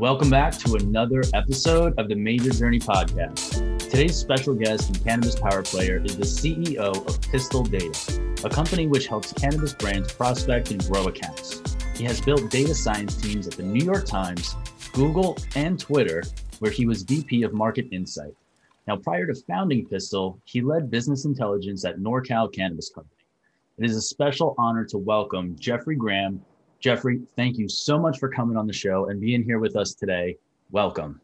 Welcome back to another episode of the Mejer Journey podcast. Today's special guest and cannabis power player is the CEO of Pistil Data, a company which helps cannabis brands prospect and grow accounts. He has built data science teams at the New York Times, Google, and Twitter, where he was VP of Market Insight. Now, prior to founding Pistil, he led business intelligence at NorCal Cannabis Company. It is a special honor to welcome Jeffrey Graham. Jeffrey, thank you so much for coming on the show and being here with us today. Welcome.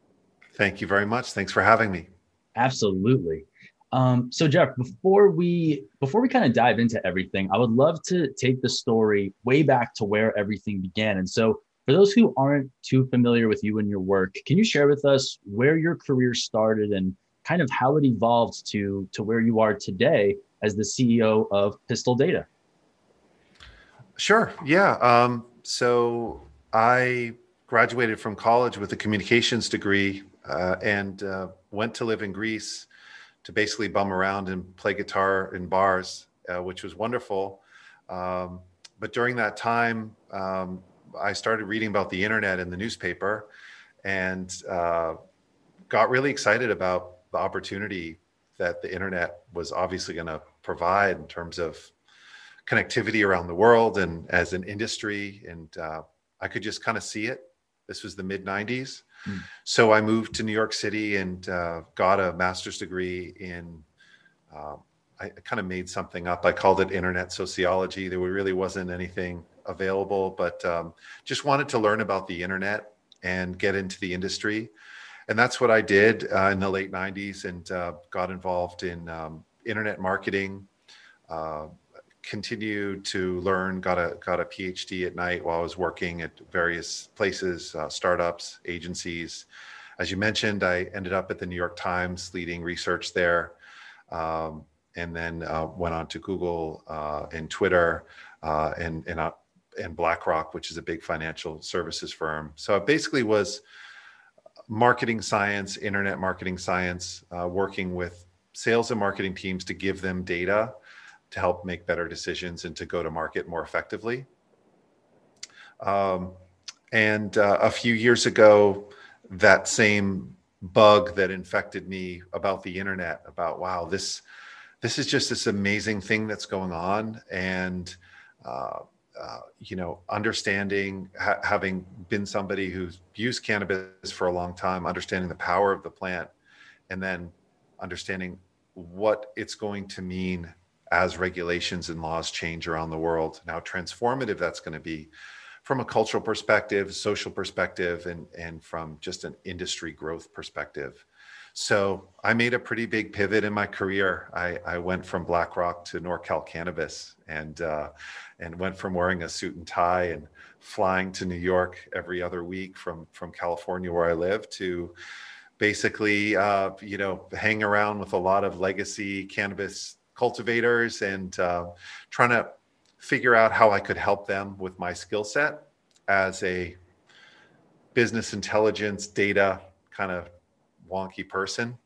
Thank you very much. Thanks for having me. Absolutely. Um, so Jeff, before we before we kind of dive into everything, I would love to take the story way back to where everything began. And so for those who aren't too familiar with you and your work, can you share with us where your career started and kind of how it evolved to to where you are today as the CEO of Pistil Data? Sure. Yeah. Um, so I graduated from college with a communications degree uh, and uh, went to live in Greece to basically bum around and play guitar in bars, uh, which was wonderful. Um, but during that time, um, I started reading about the internet in the newspaper and uh, got really excited about the opportunity that the internet was obviously going to provide in terms of connectivity around the world and as an industry. And uh, I could just kind of see it. This was the mid 90s. Mm. So I moved to New York City and uh, got a master's degree in. Uh, I kind of made something up. I called it internet sociology. There really wasn't anything available, but um, just wanted to learn about the internet and get into the industry. And that's what I did uh, in the late 90s and uh, got involved in um, internet marketing, uh, continued to learn, got a, got a PhD at night while I was working at various places, uh, startups, agencies. As you mentioned, I ended up at the New York Times leading research there. Um, and then uh, went on to Google uh, and Twitter uh, and, and and BlackRock, which is a big financial services firm. So it basically was marketing science, internet marketing science, uh, working with sales and marketing teams to give them data to help make better decisions and to go to market more effectively. Um, and uh, a few years ago, that same bug that infected me about the internet, about wow, this this is just this amazing thing that's going on, and uh, uh, you know, understanding, ha- having been somebody who's used cannabis for a long time, understanding the power of the plant, and then understanding what it's going to mean as regulations and laws change around the world. how transformative that's going to be from a cultural perspective, social perspective, and, and from just an industry growth perspective. So I made a pretty big pivot in my career. I, I went from BlackRock to NorCal Cannabis and uh, and went from wearing a suit and tie and flying to New York every other week from from California where I live to basically uh, you know hang around with a lot of legacy cannabis cultivators and uh, trying to figure out how I could help them with my skill set as a business intelligence data kind of wonky person.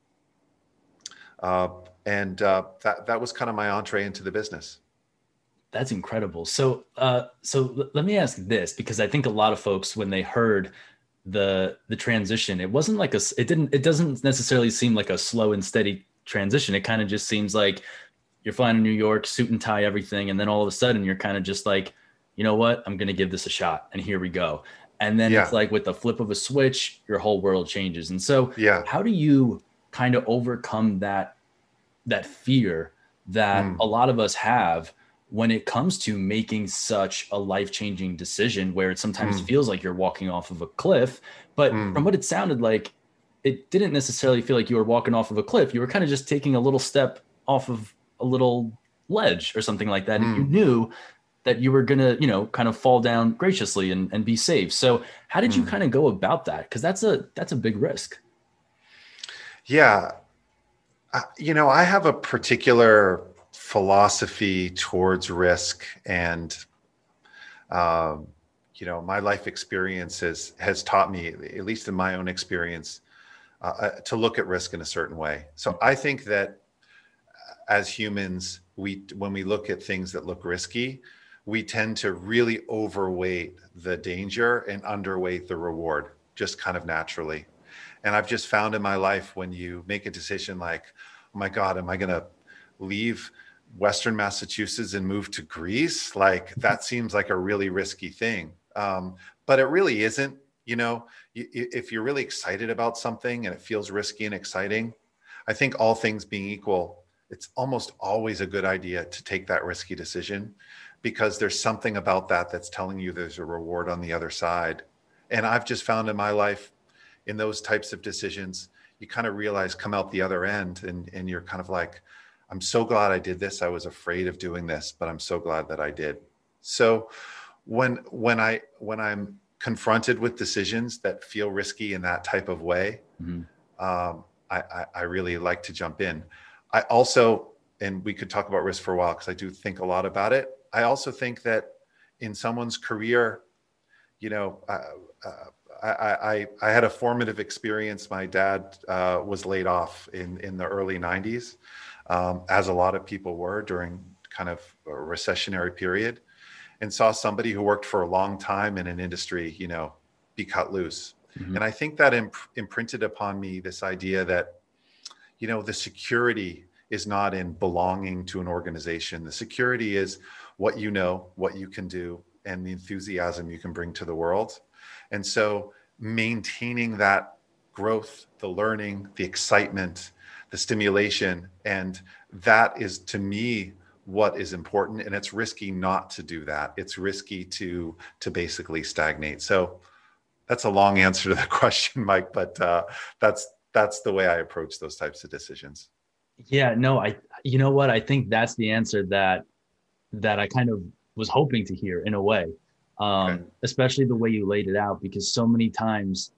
Uh, and uh, that that was kind of my entree into the business. That's incredible. So, uh, so let me ask this because I think a lot of folks, when they heard the the transition, it wasn't like a, it didn't, it doesn't necessarily seem like a slow and steady transition. It kind of just seems like you're flying to New York, suit and tie, everything, and then all of a sudden you're kind of just like, you know what, I'm gonna give this a shot, and here we go and then yeah. it's like with the flip of a switch your whole world changes and so yeah how do you kind of overcome that that fear that mm. a lot of us have when it comes to making such a life-changing decision where it sometimes mm. feels like you're walking off of a cliff but mm. from what it sounded like it didn't necessarily feel like you were walking off of a cliff you were kind of just taking a little step off of a little ledge or something like that. And you mm. knew that you were gonna you know kind of fall down graciously and, and be safe. So how did you mm. kind of go about that? Because that's a that's a big risk. Yeah. You know i have a particular philosophy towards risk and um, you know my life experience has has taught me at least in my own experience uh, uh to look at risk in a certain way. So i think that as humans we when we look at things that look risky we tend to really overweight the danger and underweight the reward just kind of naturally. And I've just found in my life when you make a decision like, oh my God, am I going to leave Western Massachusetts and move to Greece? Like that seems like a really risky thing. Um, but it really isn't. You know, if you're really excited about something and it feels risky and exciting, I think all things being equal, it's almost always a good idea to take that risky decision because there's something about that that's telling you there's a reward on the other side. And I've just found in my life, in those types of decisions, you kind of realize come out the other end and, and you're kind of like, I'm so glad I did this. I was afraid of doing this, but I'm so glad that I did. So when when I when I'm confronted with decisions that feel risky in that type of way, mm-hmm. um, I, I, I really like to jump in. I also, and we could talk about risk for a while because I do think a lot about it. I also think that in someone's career, you know, uh, uh, I, I, I, had a formative experience. My dad uh, was laid off in, in the early 90s, um, as a lot of people were during kind of a recessionary period, and saw somebody who worked for a long time in an industry, you know, be cut loose. Mm-hmm. And I think that imp- imprinted upon me this idea that you know the security is not in belonging to an organization. The security is what you know what you can do and the enthusiasm you can bring to the world. And so maintaining that growth the learning the excitement the stimulation and that is to me what is important and it's risky not to do that. It's risky to to basically stagnate. So that's a long answer to the question mike but uh, that's that's the way I approach those types of decisions. Yeah, no, I you know what? I think that's the answer that that I kind of was hoping to hear in a way. Um, okay. especially the way you laid it out because so many times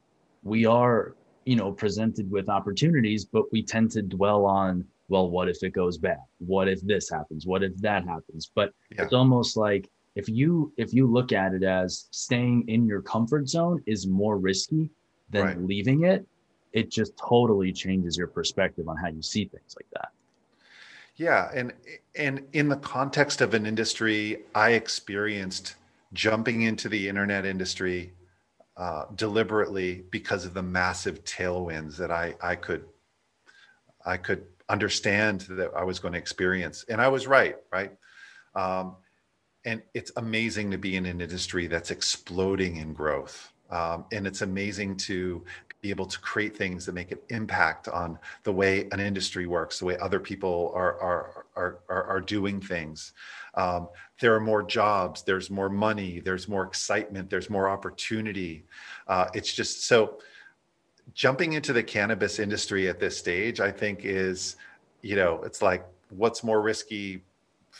we are, you know, presented with opportunities but we tend to dwell on well, what if it goes bad? What if this happens? What if that happens? But yeah. it's almost like if you if you look at it as staying in your comfort zone is more risky than right. leaving it it just totally changes your perspective on how you see things like that. Yeah and and in the context of an industry i experienced jumping into the internet industry uh, deliberately because of the massive tailwinds that i i could i could understand that i was going to experience. And i was right right? Um, and it's amazing to be in an industry that's exploding in growth. Um, and it's amazing to be able to create things that make an impact on the way an industry works, the way other people are are are are, are doing things. Um, there are more jobs, there's more money, there's more excitement, there's more opportunity. Uh, it's just so jumping into the cannabis industry at this stage, I think is, you know, it's like what's more risky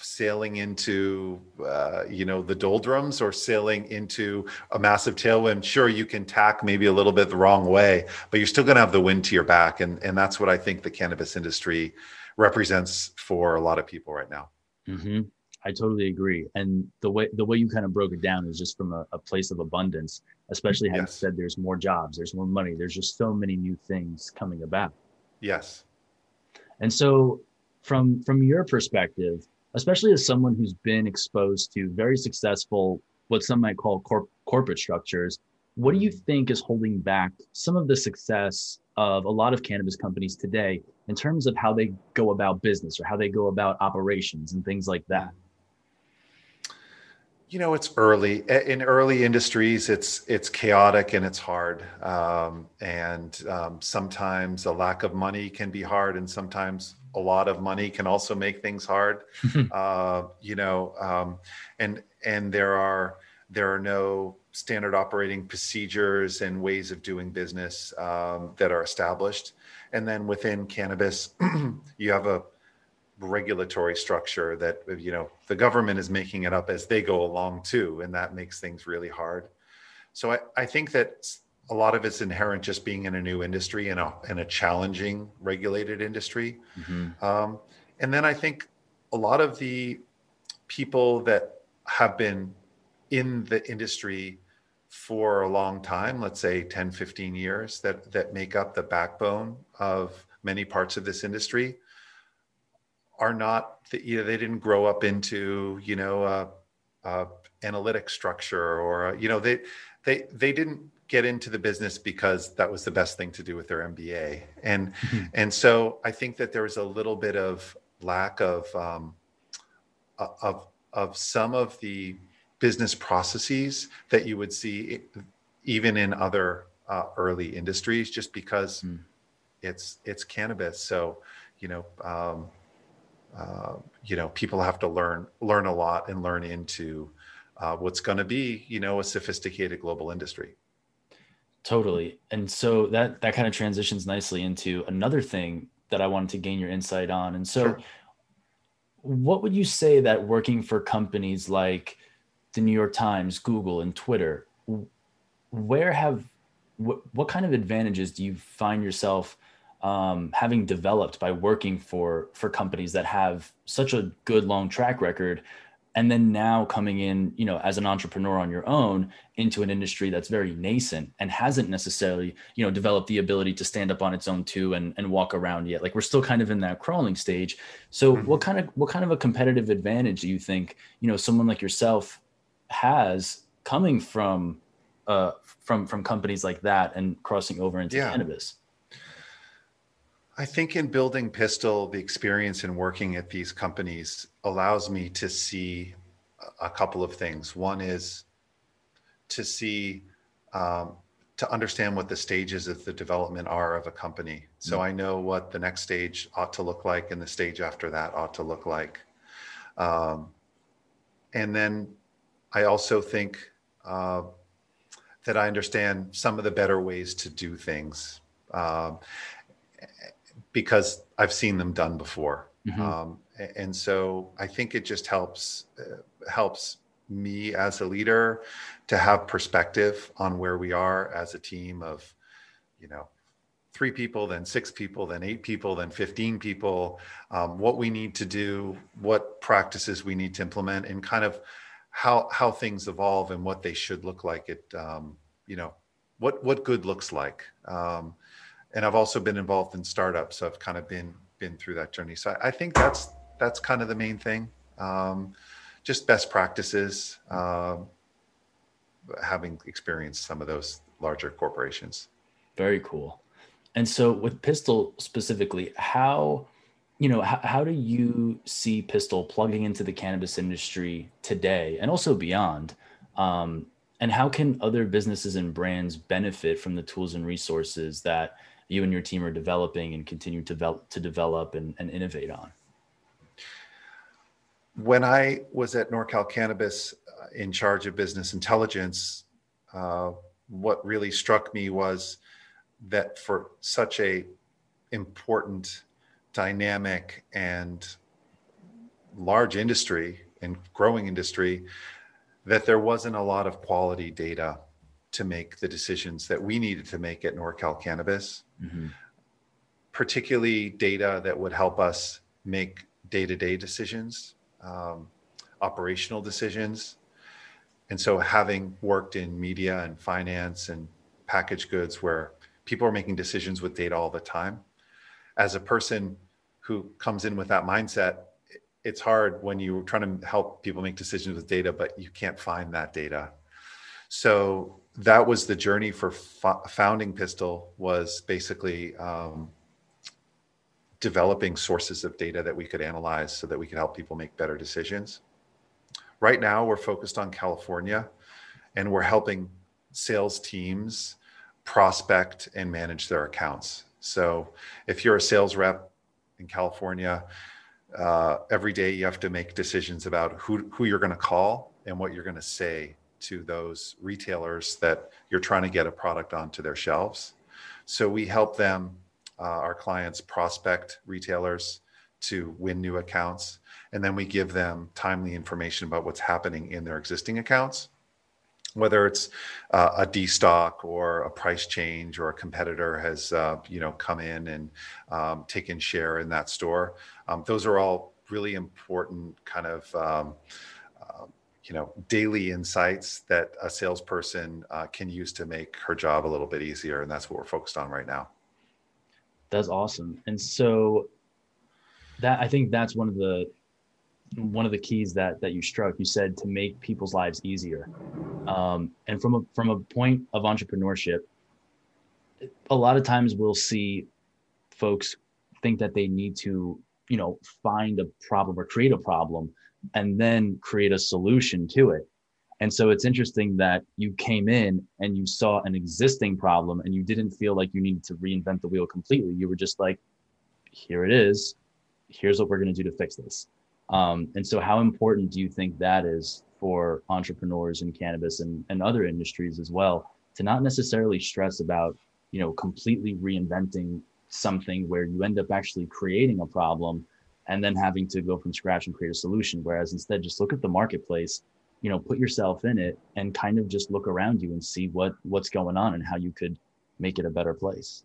sailing into uh, you know the doldrums or sailing into a massive tailwind. Sure you can tack maybe a little bit the wrong way but you're still going to have the wind to your back and and that's what i think the cannabis industry represents for a lot of people right now. Mm-hmm. i totally agree. And the way the way you kind of broke it down is just from a, a place of abundance especially how yes. said there's more jobs there's more money there's just so many new things coming about. Yes. And so from from your perspective especially as someone who's been exposed to very successful, what some might call corp- corporate structures, what do you think is holding back some of the success of a lot of cannabis companies today in terms of how they go about business or how they go about operations and things like that? You know, it's early in early industries. It's it's chaotic and it's hard, um, and um, sometimes a lack of money can be hard, and sometimes a lot of money can also make things hard. uh, you know, um, and and there are there are no standard operating procedures and ways of doing business um, that are established. And then within cannabis, you have a regulatory structure that you know the government is making it up as they go along too, and that makes things really hard. So I, I think that a lot of it's inherent just being in a new industry and a, in a challenging regulated industry. Mm-hmm. Um, and then I think a lot of the people that have been in the industry for a long time, let's say 10, 15 years, that, that make up the backbone of many parts of this industry are not, you know, they didn't grow up into, you know, a, a analytic structure or you know they they they didn't get into the business because that was the best thing to do with their MBA and mm-hmm. and so I think that there was a little bit of lack of um, of of some of the business processes that you would see even in other uh, early industries just because mm. it's it's cannabis so you know um, uh, you know people have to learn learn a lot and learn into uh, what's going to be you know a sophisticated global industry totally and so that that kind of transitions nicely into another thing that i wanted to gain your insight on and so sure. what would you say that working for companies like the new york times google and twitter where have what, what kind of advantages do you find yourself um, having developed by working for for companies that have such a good long track record and then now coming in you know as an entrepreneur on your own into an industry that's very nascent and hasn't necessarily you know developed the ability to stand up on its own too and, and walk around yet like we're still kind of in that crawling stage so mm-hmm. what kind of what kind of a competitive advantage do you think you know someone like yourself has coming from uh from from companies like that and crossing over into yeah. cannabis I think in building Pistil, the experience in working at these companies allows me to see a couple of things. One is to see, um, to understand what the stages of the development are of a company. So mm-hmm. I know what the next stage ought to look like and the stage after that ought to look like. Um, and then I also think uh, that I understand some of the better ways to do things. Um, because I've seen them done before. Mm-hmm. Um, and so I think it just helps uh, helps me as a leader to have perspective on where we are as a team of, you know, three people, then six people, then eight people, then 15 people, um, what we need to do, what practices we need to implement, and kind of how how things evolve and what they should look like. It, um, you know, what what good looks like. Um, and I've also been involved in startups, so I've kind of been been through that journey. So I, I think that's that's kind of the main thing. Um, just best practices, um, having experienced some of those larger corporations. Very cool. And so with Pistil specifically, how you know how, how do you see Pistil plugging into the cannabis industry today and also beyond? Um, and how can other businesses and brands benefit from the tools and resources that you and your team are developing and continue to develop, to develop and, and innovate on? When I was at NorCal Cannabis uh, in charge of business intelligence, uh, what really struck me was that for such a important, dynamic, and large industry and growing industry, that there wasn't a lot of quality data to make the decisions that we needed to make at NorCal Cannabis, mm-hmm. particularly data that would help us make day to day decisions, um, operational decisions. And so, having worked in media and finance and packaged goods where people are making decisions with data all the time, as a person who comes in with that mindset, it's hard when you're trying to help people make decisions with data, but you can't find that data. So that was the journey for fo- founding Pistil was basically um, developing sources of data that we could analyze so that we could help people make better decisions. Right now, we're focused on California, and we're helping sales teams prospect and manage their accounts. So, if you're a sales rep in California, uh, every day you have to make decisions about who who you're going to call and what you're going to say to those retailers that you're trying to get a product onto their shelves. So we help them, uh, our clients, prospect retailers to win new accounts. And then we give them timely information about what's happening in their existing accounts, whether it's uh, a destock or a price change or a competitor has uh, you know come in and um, taken share in that store. Um, those are all really important kind of um, you know daily insights that a salesperson uh, can use to make her job a little bit easier and that's what we're focused on right now. That's awesome. And so that i think that's one of the one of the keys that that you struck. You said to make people's lives easier, um, and from a from a point of entrepreneurship, a lot of times we'll see folks think that they need to you know find a problem or create a problem and then create a solution to it. And so it's interesting that you came in and you saw an existing problem and you didn't feel like you needed to reinvent the wheel completely. You were just like here it is. Here's what we're going to do to fix this. Um, and so how important do you think that is for entrepreneurs in cannabis and, and other industries as well to not necessarily stress about you know completely reinventing something where you end up actually creating a problem and then having to go from scratch and create a solution. Whereas instead just look at the marketplace you know put yourself in it and kind of just look around you and see what what's going on and how you could make it a better place.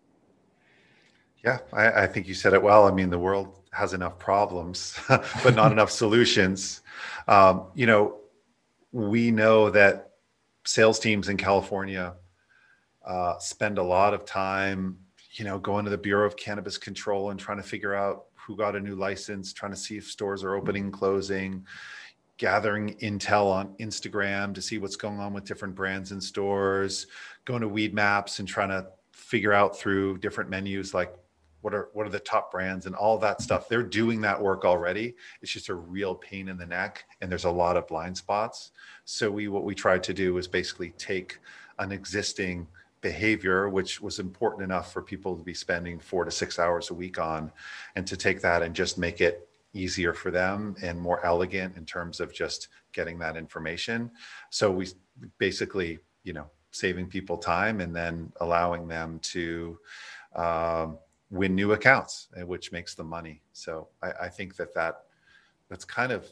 Yeah I, I think you said it well. I mean the world has enough problems but not enough solutions. Um, you know we know that sales teams in california uh, spend a lot of time you know, going to the Bureau of Cannabis Control and trying to figure out who got a new license, trying to see if stores are opening, closing, gathering intel on Instagram to see what's going on with different brands and stores, going to Weedmaps and trying to figure out through different menus like what are what are the top brands and all that stuff. They're doing that work already. It's just a real pain in the neck and there's a lot of blind spots. So we what we tried to do was basically take an existing behavior, which was important enough for people to be spending four to six hours a week on, and to take that and just make it easier for them and more elegant in terms of just getting that information. So we basically, you know, saving people time and then allowing them to um, win new accounts, which makes them money. So I, I think that that that's kind of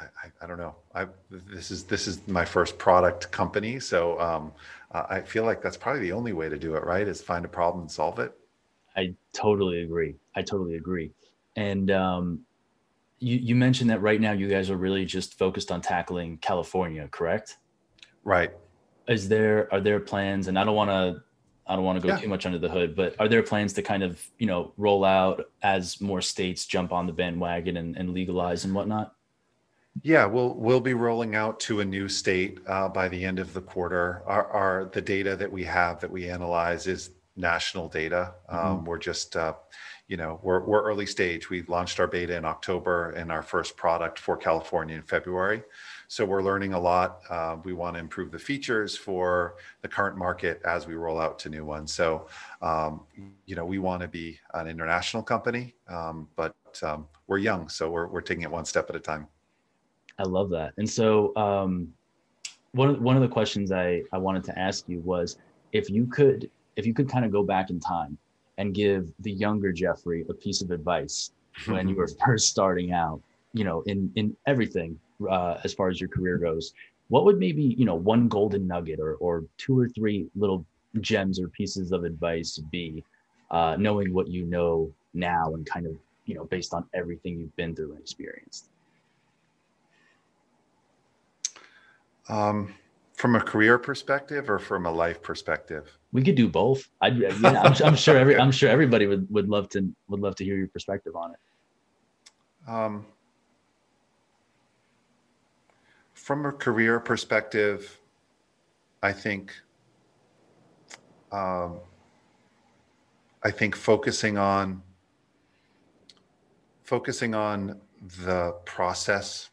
I, I, don't know. I this is this is my first product company, so um, I feel like that's probably the only way to do it. Right? Is find a problem and solve it. I totally agree. I totally agree. And um, you you mentioned that right now you guys are really just focused on tackling California, correct? Right. Is there are there plans? And I don't want to I don't want to go yeah. too much under the hood, but are there plans to kind of you know roll out as more states jump on the bandwagon and, and legalize and whatnot? Yeah, we'll we'll be rolling out to a new state uh, by the end of the quarter. Our, our, the data that we have that we analyze is national data. Um, mm-hmm. We're just uh, you know we're we're early stage. We launched our beta in October and our first product for California in February. So we're learning a lot. Uh, we want to improve the features for the current market as we roll out to new ones. So um, you know we want to be an international company, um, but um, we're young, so we're we're taking it one step at a time. I love that. And so, um, one of one of the questions I I wanted to ask you was if you could if you could kind of go back in time and give the younger Jeffrey a piece of advice when you were first starting out, you know, in in everything uh, as far as your career goes, what would maybe you know one golden nugget or or two or three little gems or pieces of advice be, uh, knowing what you know now and kind of you know based on everything you've been through and experienced. Um, from a career perspective or from a life perspective? We could do both. I, yeah, I'm, I'm, sure every, I'm sure everybody would, would love to would love to hear your perspective on it. Um, from a career perspective, I think um, I think focusing on focusing on the process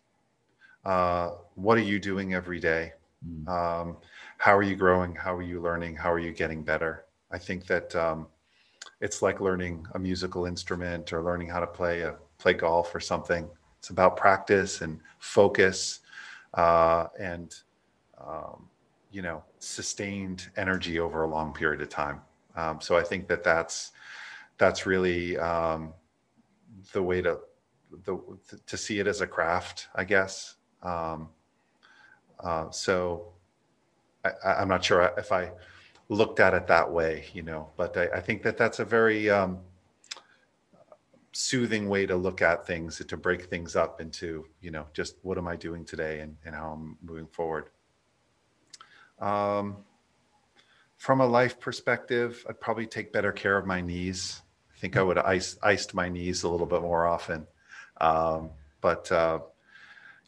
uh, what are you doing every day? Mm. Um, how are you growing? How are you learning? How are you getting better? I think that um, it's like learning a musical instrument or learning how to play a play golf or something. It's about practice and focus uh, and um, you know sustained energy over a long period of time. Um, so I think that that's that's really um, the way to the to see it as a craft, I guess. Um, uh, so I, am not sure if I looked at it that way, you know, but I, I think that that's a very um, soothing way to look at things, to break things up into, you know, just what am I doing today and, and how I'm moving forward. Um, from a life perspective, I'd probably take better care of my knees. I think I would iced, iced my knees a little bit more often. Um, but uh,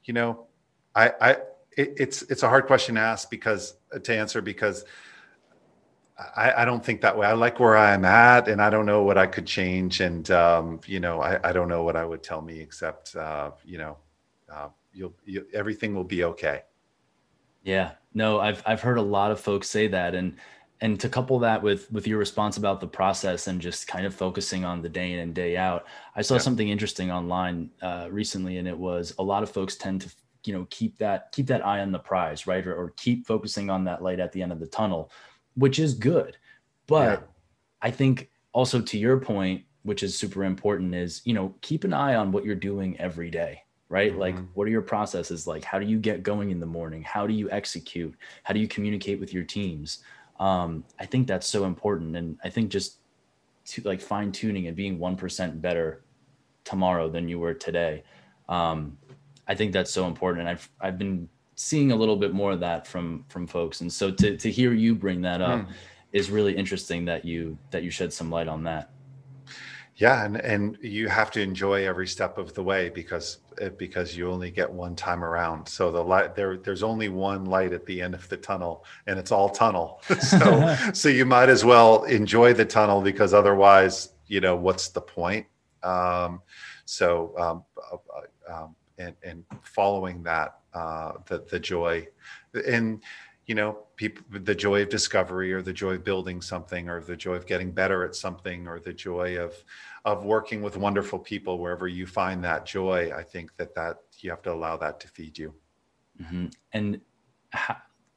you know, I, I, it, it's it's a hard question to ask because to answer because I, I, don't think that way. I like where I'm at, and I don't know what I could change, and um, you know, I, I, don't know what I would tell me except uh, you know, uh, you'll you, everything will be okay. Yeah, no, I've I've heard a lot of folks say that, and and to couple that with with your response about the process and just kind of focusing on the day in and day out, I saw yeah. something interesting online uh, recently, and it was a lot of folks tend to you know keep that keep that eye on the prize, right, or, or keep focusing on that light at the end of the tunnel which is good. But yeah. I think also to your point, which is super important, is you know keep an eye on what you're doing every day right? Mm-hmm. Like, what are your processes like? How do you get going in the morning? How do you execute? How do you communicate with your teams? Um, I think that's so important. And I think just to like fine tuning and being 1% better tomorrow than you were today. Um, I think that's so important. And I've, I've been seeing a little bit more of that from from folks and so to to hear you bring that up mm. is really interesting that you that you shed some light on that yeah and and you have to enjoy every step of the way because eh, because you only get one time around. So the light there there's only one light at the end of the tunnel and it's all tunnel. So so you might as well enjoy the tunnel because otherwise you know what's the point? Um, so um, uh, uh um, and and following that uh, the the joy. And you know people the joy of discovery or the joy of building something or the joy of getting better at something or the joy of of working with wonderful people wherever you find that joy i think that that you have to allow that to feed you mm-hmm. and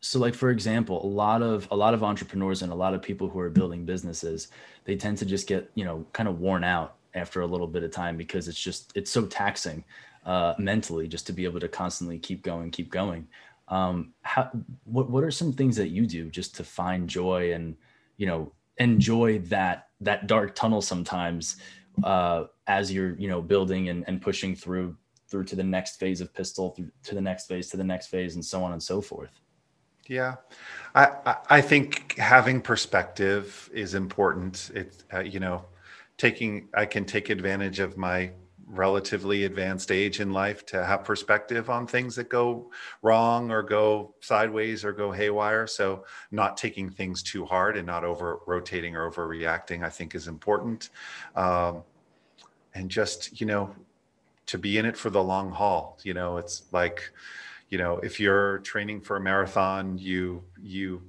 so like for example a lot of a lot of entrepreneurs and a lot of people who are building businesses they tend to just get you know kind of worn out after a little bit of time because it's just it's so taxing uh, mentally just to be able to constantly keep going, keep going. Um, how, what, what are some things that you do just to find joy and, you know, enjoy that, that dark tunnel sometimes, uh, as you're, you know, building and, and pushing through, through to the next phase of Pistil, through to the next phase, to the next phase, and so on and so forth. Yeah, I I think having perspective is important. It uh, you know, taking I can take advantage of my relatively advanced age in life to have perspective on things that go wrong or go sideways or go haywire. So, not taking things too hard and not over rotating or overreacting, I think, is important. Um, and just, you know, to be in it for the long haul. You know, it's like, you know, if you're training for a marathon, you, you,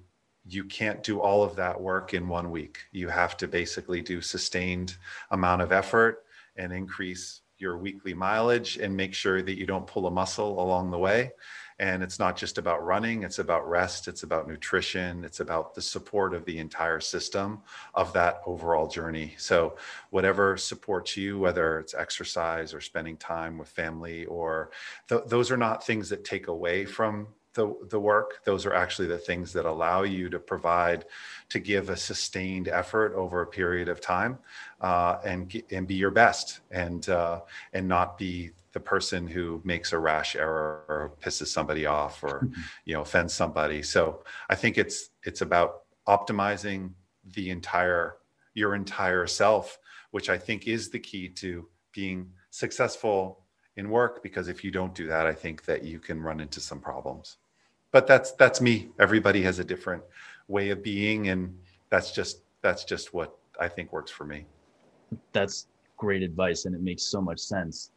you can't do all of that work in one week. You have to basically do sustained amount of effort and increase your weekly mileage and make sure that you don't pull a muscle along the way. And it's not just about running, it's about rest, it's about nutrition, it's about the support of the entire system of that overall journey. So, whatever supports you, whether it's exercise or spending time with family, or th- those are not things that take away from the, the work. Those are actually the things that allow you to provide, to give a sustained effort over a period of time, uh, and and be your best, and uh, and not be the person who makes a rash error or pisses somebody off or mm-hmm. you know offends somebody. So I think it's it's about optimizing the entire your entire self, which I think is the key to being successful in work because if you don't do that i think that you can run into some problems but that's that's me. Everybody has a different way of being and that's just that's just what i think works for me. That's great advice and it makes so much sense.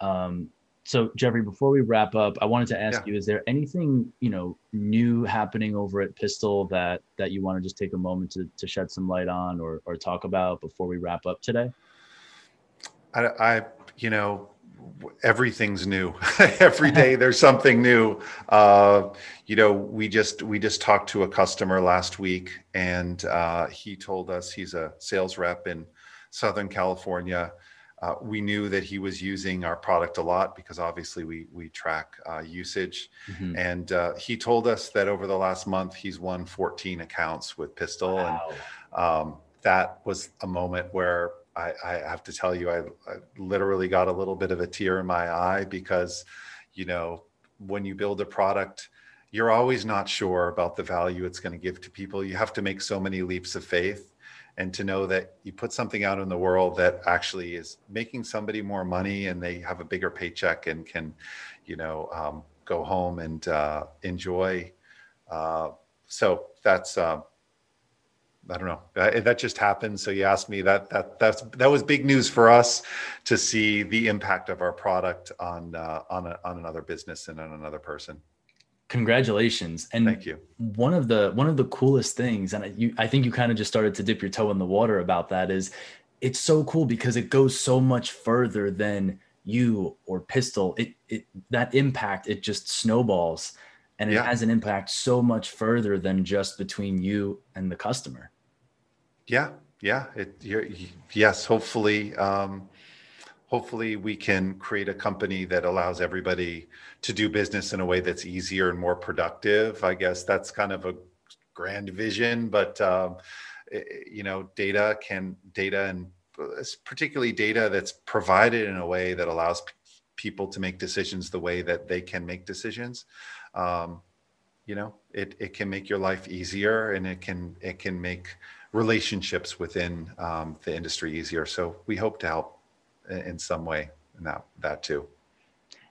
Um, so jeffrey before we wrap up i wanted to ask yeah. you is there anything you know new happening over at Pistil that that you want to just take a moment to, to shed some light on or, or talk about before we wrap up today? I, I you know everything's new. Every day there's something new. Uh, you know we just we just talked to a customer last week and uh, he told us he's a sales rep in southern california. Uh, we knew that he was using our product a lot because obviously we we track uh, usage. Mm-hmm. and uh, he told us that over the last month he's won 14 accounts with Pistil wow. and um, that was a moment where I, I have to tell you, I, I, literally got a little bit of a tear in my eye because, you know, when you build a product, you're always not sure about the value it's going to give to people. You have to make so many leaps of faith. and to know that you put something out in the world that actually is making somebody more money and they have a bigger paycheck and can you know um, go home and uh, enjoy uh, so that's uh, I don't know. That just happened. So you asked me that that that's that was big news for us to see the impact of our product on uh, on a, on another business and on another person. Congratulations! And thank you. One of the one of the coolest things, and you, I think you kind of just started to dip your toe in the water about that. Is it's so cool because it goes so much further than you or Pistil. It it that impact it just snowballs and it yeah. has an impact so much further than just between you and the customer. Yeah yeah it yes hopefully um, hopefully we can create a company that allows everybody to do business in a way that's easier and more productive. I guess that's kind of a grand vision but um, it, you know data can data and particularly data that's provided in a way that allows p- people to make decisions the way that they can make decisions um, you know it, it can make your life easier and it can it can make relationships within um, the industry easier. So we hope to help in some way in that that too.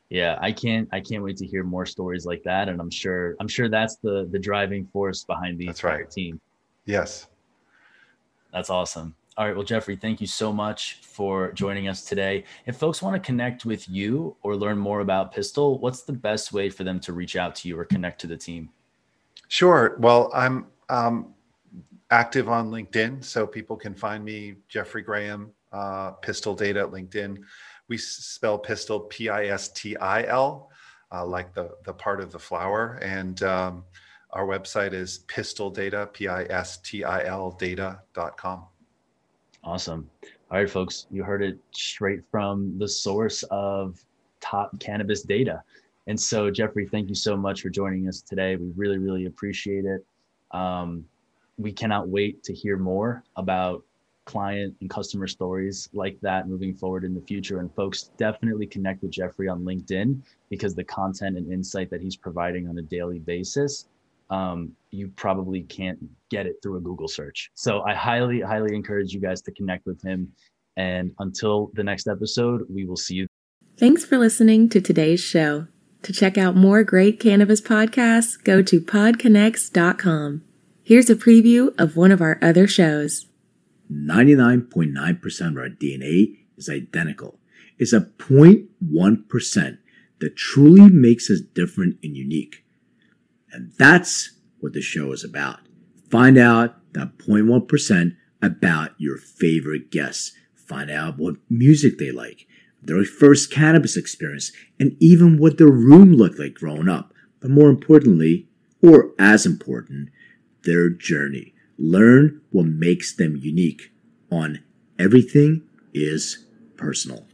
Yeah i can't i can't wait to hear more stories like that. And i'm sure i'm sure that's the the driving force behind the that's entire right. team. Yes. That's awesome all right. Well, Jeffrey, thank you so much for joining us today. If folks want to connect with you or learn more about Pistil, what's the best way for them to reach out to you or connect to the team? Sure. Well, I'm um, active on LinkedIn, so people can find me, Jeffrey Graham, uh, Pistil Data at LinkedIn. We spell Pistil P I S T I L, uh, like the the part of the flower, and um, our website is Pistil Data, P I S T I L data.com. Awesome. All right, folks, you heard it straight from the source of top cannabis data. And so, Jeffrey, thank you so much for joining us today. We really, really appreciate it. Um, we cannot wait to hear more about client and customer stories like that moving forward in the future. And folks, definitely connect with Jeffrey on LinkedIn because the content and insight that he's providing on a daily basis um, you probably can't get it through a Google search. So I highly, highly encourage you guys to connect with him. And until the next episode, we will see you. Thanks for listening to today's show. To check out more great cannabis podcasts, go to podconnects.com. Here's a preview of one of our other shows. 99.9% of our DNA is identical. It's a 0.1% that truly makes us different and unique. And that's what the show is about. Find out that 0.1% about your favorite guests. Find out what music they like, their first cannabis experience, and even what their room looked like growing up. But more importantly, or as important, their journey. Learn what makes them unique on Everything is Personal.